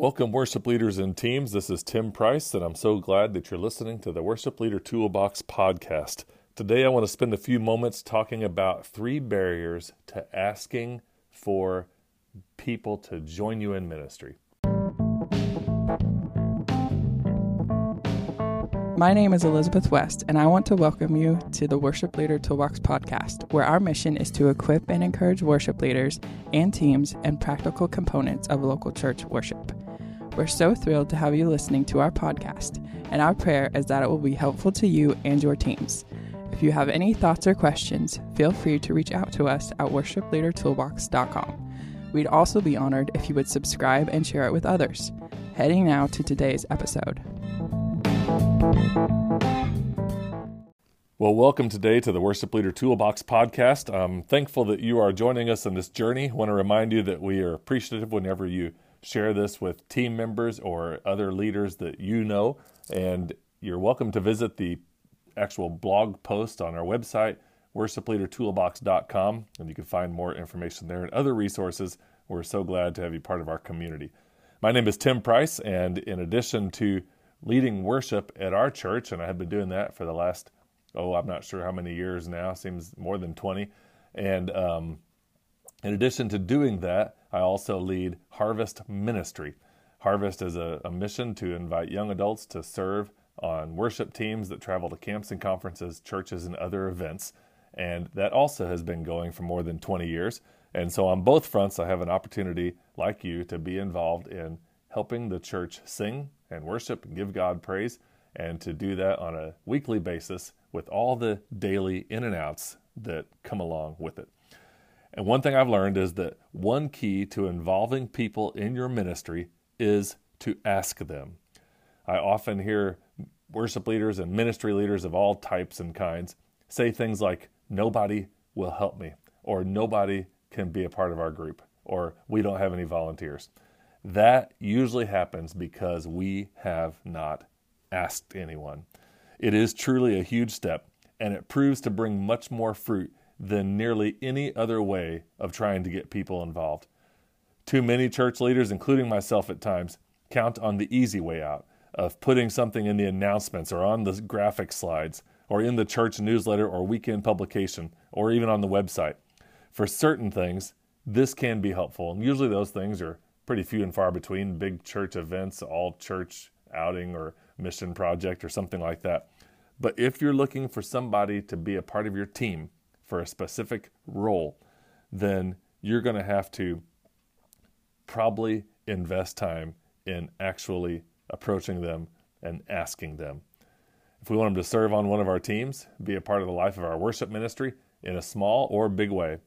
Welcome, worship leaders and teams. This is Tim Price, and I'm so glad that you're listening to the Worship Leader Toolbox podcast. Today, I want to spend a few moments talking about three barriers to asking for people to join you in ministry. My name is Elizabeth West, and I want to welcome you to the Worship Leader Toolbox podcast, where our mission is to equip and encourage worship leaders and teams and practical components of local church worship. We're so thrilled to have you listening to our podcast, and our prayer is that it will be helpful to you and your teams. If you have any thoughts or questions, feel free to reach out to us at worshipleadertoolbox.com. We'd also be honored if you would subscribe and share it with others. Heading now to today's episode. Well, welcome today to the Worship Leader Toolbox podcast. I'm thankful that you are joining us on this journey. I want to remind you that we are appreciative whenever you share this with team members or other leaders that you know. And you're welcome to visit the actual blog post on our website, worshipleadertoolbox.com, and you can find more information there and other resources. We're so glad to have you part of our community. My name is Tim Price, and in addition to leading worship at our church, and I have been doing that for the last, oh, I'm not sure how many years now, seems more than 20. And um, in addition to doing that, I also lead Harvest Ministry. Harvest is a, a, mission to invite young adults to serve on worship teams that travel to camps and conferences, churches, and other events. And that also has been going for more than 20 years. And so, on both fronts, I have an opportunity, like you, to be involved in helping the church sing and worship and give God praise, and to do that on a weekly basis with all the daily in and outs that come along with it. And one thing I've learned is that one key to involving people in your ministry is to ask them. I often hear worship leaders and ministry leaders of all types and kinds say things like, Nobody will help me, or nobody can be a part of our group, or we don't have any volunteers. That usually happens because we have not asked anyone. It is truly a huge step, and it proves to bring much more fruit than nearly any other way of trying to get people involved. Too many church leaders, including myself at times, count on the easy way out of putting something in the announcements or on the graphic slides or in the church newsletter or weekend publication or even on the website. For certain things, this can be helpful, and usually those things are pretty few and far between big church events, all church outing or mission project or something like that. But if you're looking for somebody to be a part of your team, for a specific role, then you're going to have to probably invest time in actually approaching them and asking them. If we want them to serve on one of our teams, be a part of the life of our worship ministry in a small or big way,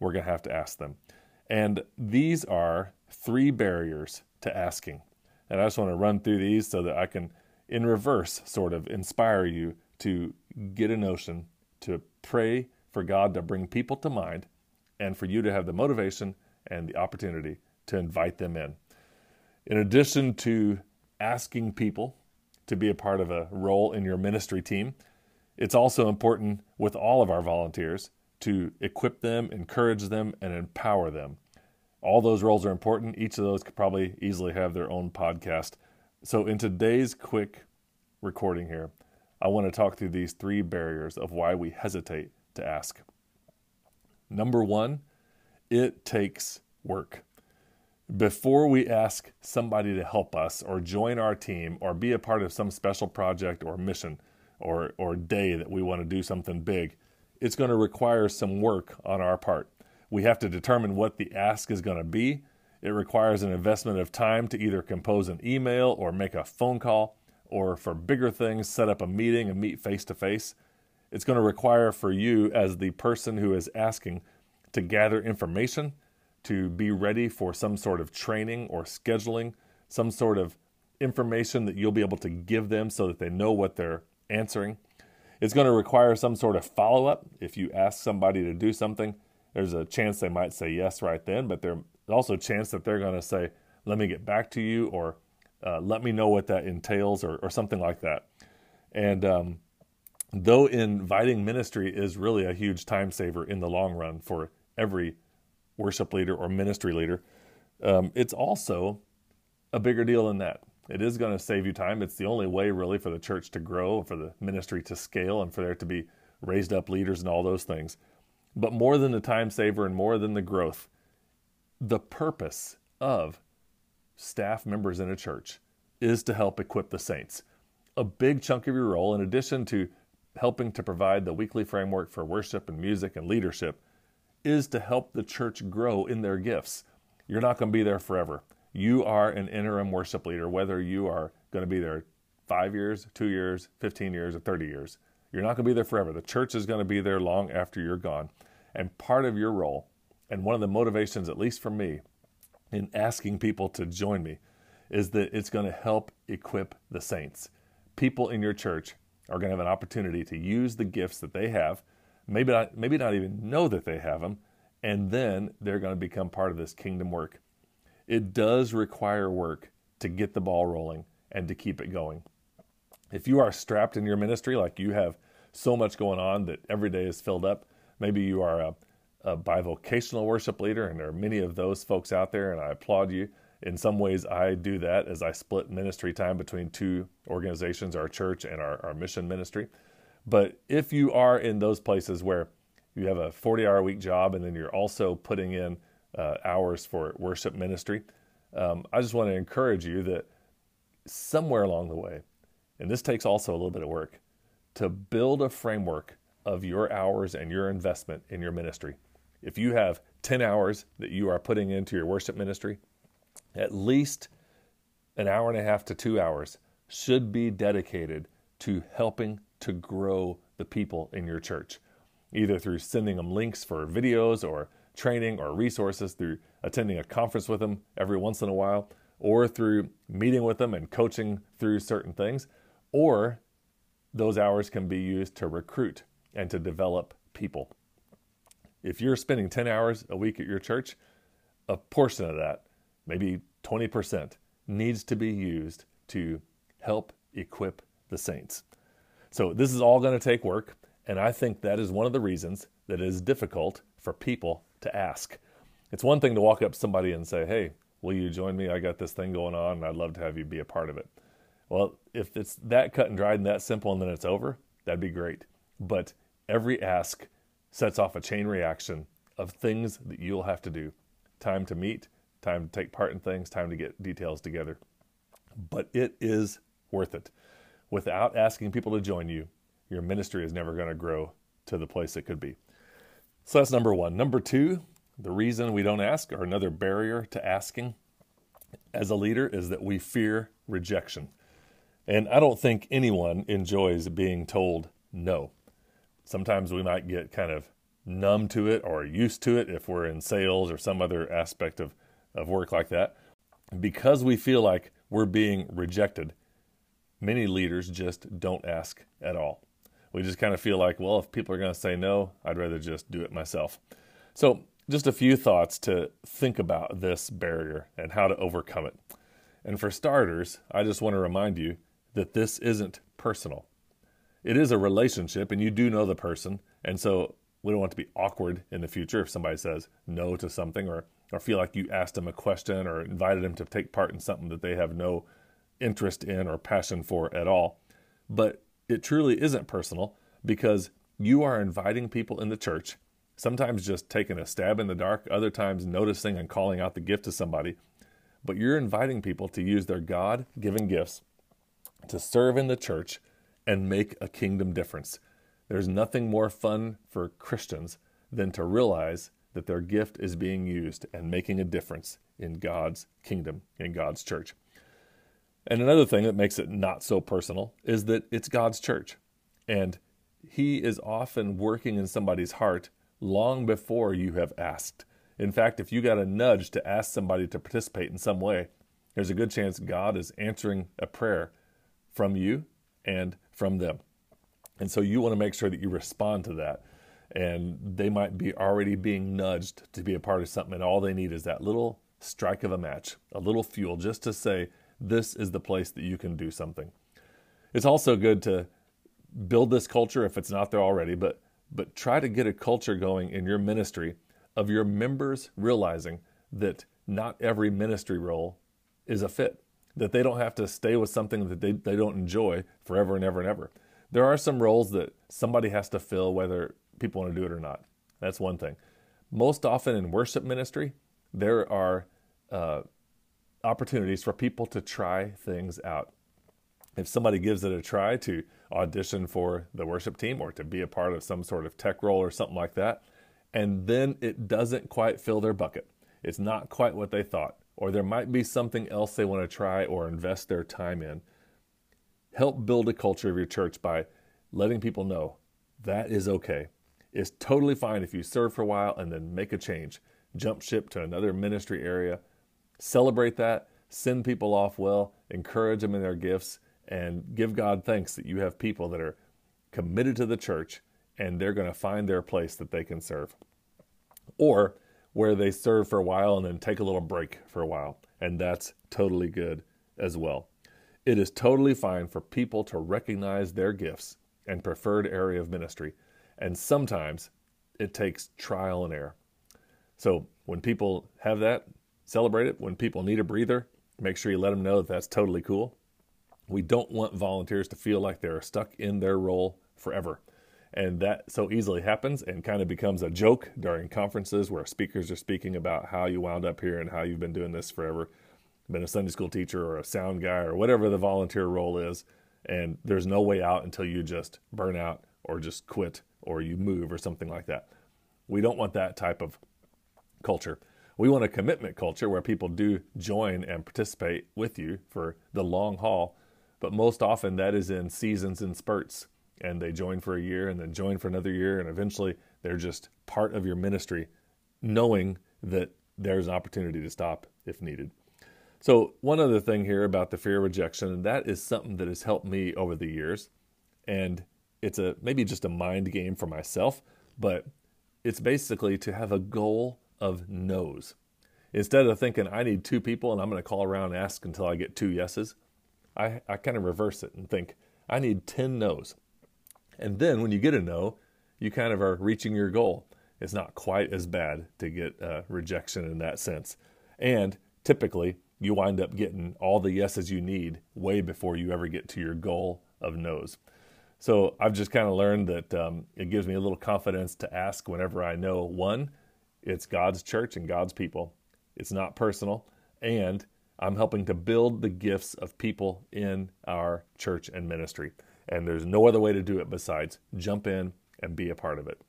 we're going to have to ask them. And these are three barriers to asking. And I just want to run through these so that I can, in reverse, sort of inspire you to get a notion, to pray for God to bring people to mind and for you to have the motivation and the opportunity to invite them in. In addition to asking people to be a part of a role in your ministry team, it's also important with all of our volunteers to equip them, encourage them, and empower them. All those roles are important. Each of those could probably easily have their own podcast. So, in today's quick recording here, I want to talk through these three barriers of why we hesitate to ask. Number one, it takes work. Before we ask somebody to help us or join our team or be a part of some special project or mission or, or day that we want to do something big, it's going to require some work on our part. We have to determine what the ask is going to be. It requires an investment of time to either compose an email or make a phone call, or for bigger things, set up a meeting and meet face to face. It's going to require for you, as the person who is asking, to gather information, to be ready for some sort of training or scheduling, some sort of information that you'll be able to give them so that they know what they're answering. It's going to require some sort of follow up. If you ask somebody to do something, there's a chance they might say yes right then, but there's also a chance that they're going to say, let me get back to you, or uh, let me know what that entails, or, or something like that. And um, though inviting ministry is really a huge time saver in the long run for every worship leader or ministry leader, um, it's also a bigger deal than that. It is going to save you time. It's the only way, really, for the church to grow, for the ministry to scale, and for there to be raised up leaders and all those things. But more than the time saver and more than the growth, the purpose of staff members in a church is to help equip the saints. A big chunk of your role, in addition to helping to provide the weekly framework for worship and music and leadership, is to help the church grow in their gifts. You're not going to be there forever. You are an interim worship leader, whether you are going to be there five years, two years, 15 years, or 30 years. You're not going to be there forever. The church is going to be there long after you're gone. And part of your role, and one of the motivations, at least for me, in asking people to join me, is that it's going to help equip the saints. People in your church are going to have an opportunity to use the gifts that they have, maybe not, maybe not even know that they have them, and then they're going to become part of this kingdom work. It does require work to get the ball rolling and to keep it going. If you are strapped in your ministry, like you have so much going on that every day is filled up, maybe you are a, a bivocational worship leader, and there are many of those folks out there, and I applaud you. In some ways, I do that as I split ministry time between two organizations, our church and our, our mission ministry. But if you are in those places where you have a 40 hour week job and then you're also putting in uh, hours for worship ministry, um, I just want to encourage you that somewhere along the way, and this takes also a little bit of work, to build a framework of your hours and your investment in your ministry. If you have 10 hours that you are putting into your worship ministry, at least an hour and a half to two hours should be dedicated to helping to grow the people in your church, either through sending them links for videos or training or resources, through attending a conference with them every once in a while, or through meeting with them and coaching through certain things, or those hours can be used to recruit and to develop people. If you're spending 10 hours a week at your church, a portion of that, maybe 20%, needs to be used to help equip the saints. So, this is all going to take work, and I think that is one of the reasons that it is difficult for people to ask. It's one thing to walk up to somebody and say, Hey, will you join me? I got this thing going on, and I'd love to have you be a part of it. Well, if it's that cut and dried and that simple and then it's over, that'd be great. But every ask sets off a chain reaction of things that you'll have to do time to meet, time to take part in things, time to get details together. But it is worth it. Without asking people to join you, your ministry is never going to grow to the place it could be. So that's number one. Number two, the reason we don't ask, or another barrier to asking as a leader, is that we fear rejection. And I don't think anyone enjoys being told no. Sometimes we might get kind of numb to it or used to it if we're in sales or some other aspect of, of work like that. Because we feel like we're being rejected, many leaders just don't ask at all. We just kind of feel like, well, if people are going to say no, I'd rather just do it myself. So, just a few thoughts to think about this barrier and how to overcome it. And for starters, I just want to remind you that this isn't personal. It is a relationship, and you do know the person. And so we don't want to be awkward in the future if somebody says no to something or, or feel like you asked them a question or invited them to take part in something that they have no interest in or passion for at all. But it truly isn't personal because you are inviting people in the church, sometimes just taking a stab in the dark, other times noticing and calling out the gift to somebody. But you're inviting people to use their God given gifts to serve in the church and make a kingdom difference. There's nothing more fun for Christians than to realize that their gift is being used and making a difference in God's kingdom, in God's church. And another thing that makes it not so personal is that it's God's church. And He is often working in somebody's heart long before you have asked. In fact, if you got a nudge to ask somebody to participate in some way, there's a good chance God is answering a prayer from you and from them. And so you want to make sure that you respond to that. And they might be already being nudged to be a part of something, and all they need is that little strike of a match, a little fuel, just to say, this is the place that you can do something. It's also good to build this culture if it's not there already, but but try to get a culture going in your ministry of your members realizing that not every ministry role is a fit. that they don't have to stay with something that they, they don't enjoy forever and ever and ever. There are some roles that somebody has to fill, whether people want to do it or not. That's one thing. Most often in worship ministry, there are uh, opportunities for people to try things out. If somebody gives it a try to audition for the worship team or to be a part of some sort of tech role or something like that, and then it doesn't quite fill their bucket, it's not quite what they thought, or there might be something else they want to try or invest their time in. Help build a culture of your church by letting people know that is okay. It's totally fine if you serve for a while and then make a change, jump ship to another ministry area, celebrate that, send people off well, encourage them in their gifts, and give God thanks that you have people that are committed to the church and they're going to find their place that they can serve. Or where they serve for a while and then take a little break for a while. And that's totally good as well. It is totally fine for people to recognize their gifts and preferred area of ministry. And sometimes it takes trial and error. So when people have that, celebrate it. When people need a breather, make sure you let them know that that's totally cool. We don't want volunteers to feel like they're stuck in their role forever. And that so easily happens and kind of becomes a joke during conferences where speakers are speaking about how you wound up here and how you've been doing this forever, been a Sunday school teacher or a sound guy or whatever the volunteer role is. And there's no way out until you just burn out or just quit or you move or something like that. We don't want that type of culture. We want a commitment culture where people do join and participate with you for the long haul, but most often that is in seasons and spurts and they join for a year and then join for another year and eventually they're just part of your ministry knowing that there's an opportunity to stop if needed so one other thing here about the fear of rejection and that is something that has helped me over the years and it's a maybe just a mind game for myself but it's basically to have a goal of no's instead of thinking i need two people and i'm going to call around and ask until i get two yeses i, I kind of reverse it and think i need 10 no's and then when you get a no, you kind of are reaching your goal. It's not quite as bad to get uh, rejection in that sense. And typically, you wind up getting all the yeses you need way before you ever get to your goal of no's. So I've just kind of learned that um, it gives me a little confidence to ask whenever I know one, it's God's church and God's people. It's not personal. And I'm helping to build the gifts of people in our church and ministry. And there's no other way to do it besides jump in and be a part of it.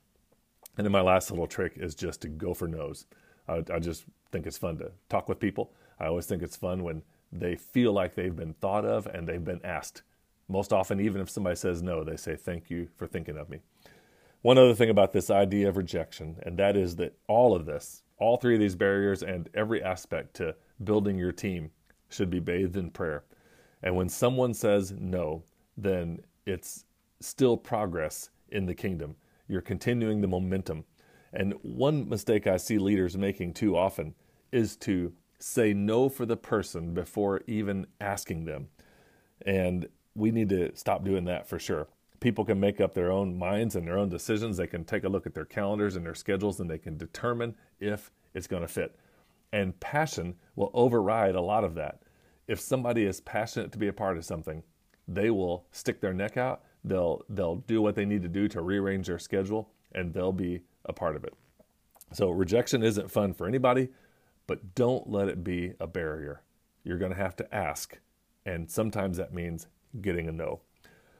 And then my last little trick is just to go for no's. I, I just think it's fun to talk with people. I always think it's fun when they feel like they've been thought of and they've been asked. Most often, even if somebody says no, they say, Thank you for thinking of me. One other thing about this idea of rejection, and that is that all of this, all three of these barriers, and every aspect to building your team should be bathed in prayer. And when someone says no, then it's still progress in the kingdom. You're continuing the momentum. And one mistake I see leaders making too often is to say no for the person before even asking them. And we need to stop doing that for sure. People can make up their own minds and their own decisions. They can take a look at their calendars and their schedules and they can determine if it's going to fit. And passion will override a lot of that. If somebody is passionate to be a part of something, they will stick their neck out. They'll they'll do what they need to do to rearrange their schedule, and they'll be a part of it. So rejection isn't fun for anybody, but don't let it be a barrier. You're going to have to ask, and sometimes that means getting a no.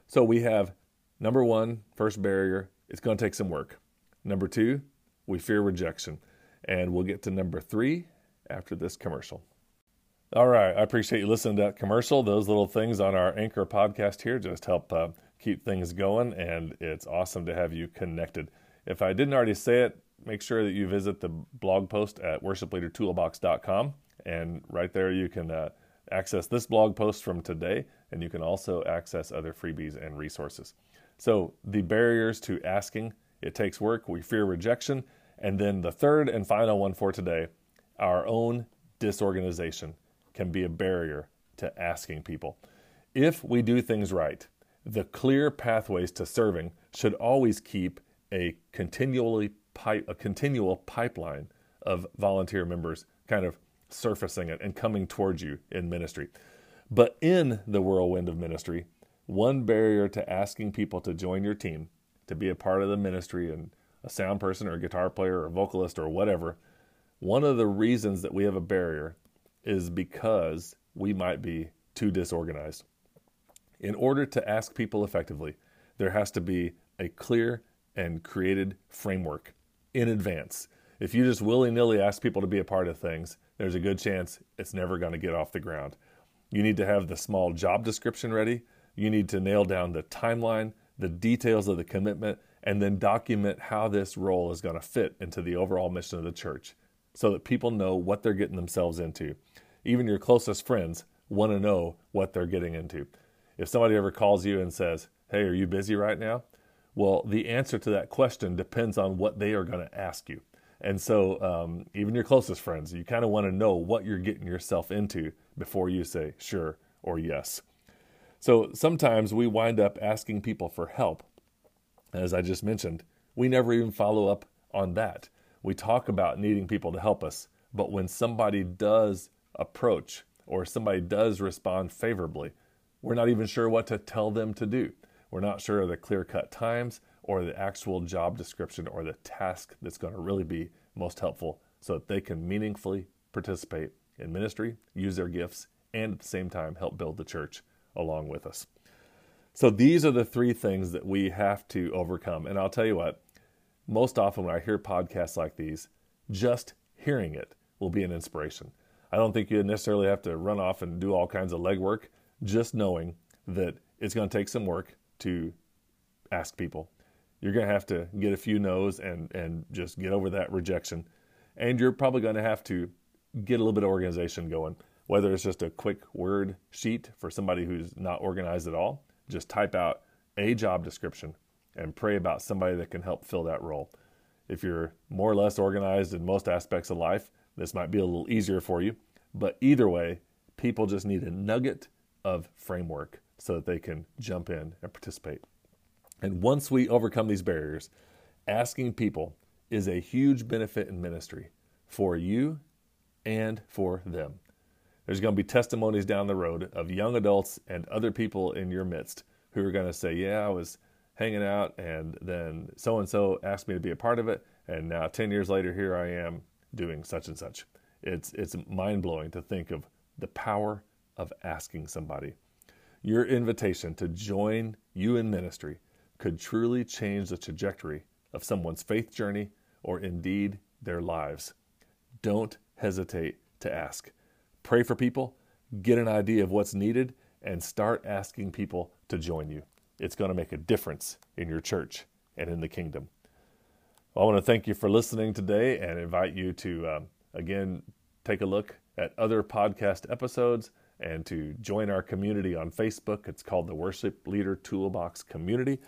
So we have number one, first barrier. It's going to take some work. Number two, we fear rejection, and we'll get to number three after this commercial. All right. I appreciate you listening to that commercial. Those little things on our Anchor podcast here just help uh, keep things going, and it's awesome to have you connected. If I didn't already say it, make sure that you visit the blog post at worshipleadertoolbox.com, and right there you can uh, access this blog post from today, and you can also access other freebies and resources. So, the barriers to asking, it takes work, we fear rejection, and then the third and final one for today, our own disorganization can be a barrier to asking people. If we do things right, the clear pathways to serving should always keep a continually a continual pipeline of volunteer members kind of surfacing it and coming towards you in ministry. But in the whirlwind of ministry, one barrier to asking people to join your team, to be a part of the ministry, and a sound person or a guitar player or a vocalist or whatever, one of the reasons that we have a barrier is because we might be too disorganized. In order to ask people effectively, there has to be a clear and created framework in advance. If you just willy nilly ask people to be a part of things, there's a good chance it's never going to get off the ground. You need to have the small job description ready. You need to nail down the timeline, the details of the commitment, and then document how this role is going to fit into the overall mission of the church so that people know what they're getting themselves into. Even your closest friends want to know what they're getting into. If somebody ever calls you and says, Hey, are you busy right now? Well, the answer to that question depends on what they are going to ask you. And so, um, even your closest friends, you kind of want to know what you're getting yourself into before you say sure or yes. So, sometimes we wind up asking people for help. As I just mentioned, we never even follow up on that. We talk about needing people to help us, but when somebody does approach or somebody does respond favorably, we're not even sure what to tell them to do. We're not sure of the clear cut times or the actual job description or the task that's going to really be most helpful so that they can meaningfully participate in ministry, use their gifts, and at the same time help build the church along with us. So these are the three things that we have to overcome. And I'll tell you what, most often when I hear podcasts like these, just hearing it will be an inspiration. I don't think you necessarily have to run off and do all kinds of legwork just knowing that it's going to take some work to ask people. You're going to have to get a few no's and, and just get over that rejection. And you're probably going to have to get a little bit of organization going, whether it's just a quick word sheet for somebody who's not organized at all. Just type out a job description and pray about somebody that can help fill that role. If you're more or less organized in most aspects of life, this might be a little easier for you. But either way, people just need a nugget of framework so that they can jump in and participate. And once we overcome these barriers, asking people is a huge benefit in ministry for you and for them. There's going to be testimonies down the road of young adults and other people in your midst who are going to say, Yeah, I was hanging out, and then so and so asked me to be a part of it, and now 10 years later, here I am doing such and such. It's, it's mind blowing to think of the power of asking somebody. Your invitation to join you in ministry could truly change the trajectory of someone's faith journey or indeed their lives. Don't hesitate to ask. Pray for people, get an idea of what's needed, and start asking people to join you. It's going to make a difference in your church and in the kingdom. Well, I want to thank you for listening today and invite you to, um, again, take a look at other podcast episodes and to join our community on Facebook. It's called the Worship Leader Toolbox Community.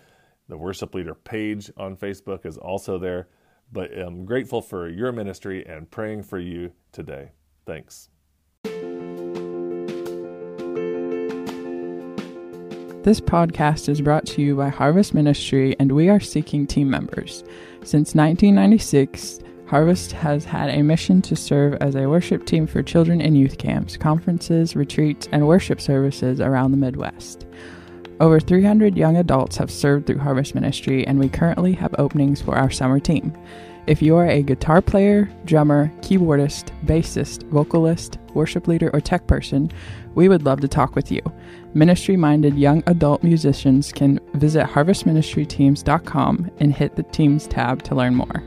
The Worship Leader page on Facebook is also there. But I'm grateful for your ministry and praying for you today. Thanks. This podcast is brought to you by Harvest Ministry, and we are seeking team members. Since 1996, Harvest has had a mission to serve as a worship team for children in youth camps, conferences, retreats, and worship services around the Midwest. Over 300 young adults have served through Harvest Ministry, and we currently have openings for our summer team. If you are a guitar player, drummer, keyboardist, bassist, vocalist, worship leader, or tech person, we would love to talk with you. Ministry minded young adult musicians can visit harvestministryteams.com and hit the Teams tab to learn more.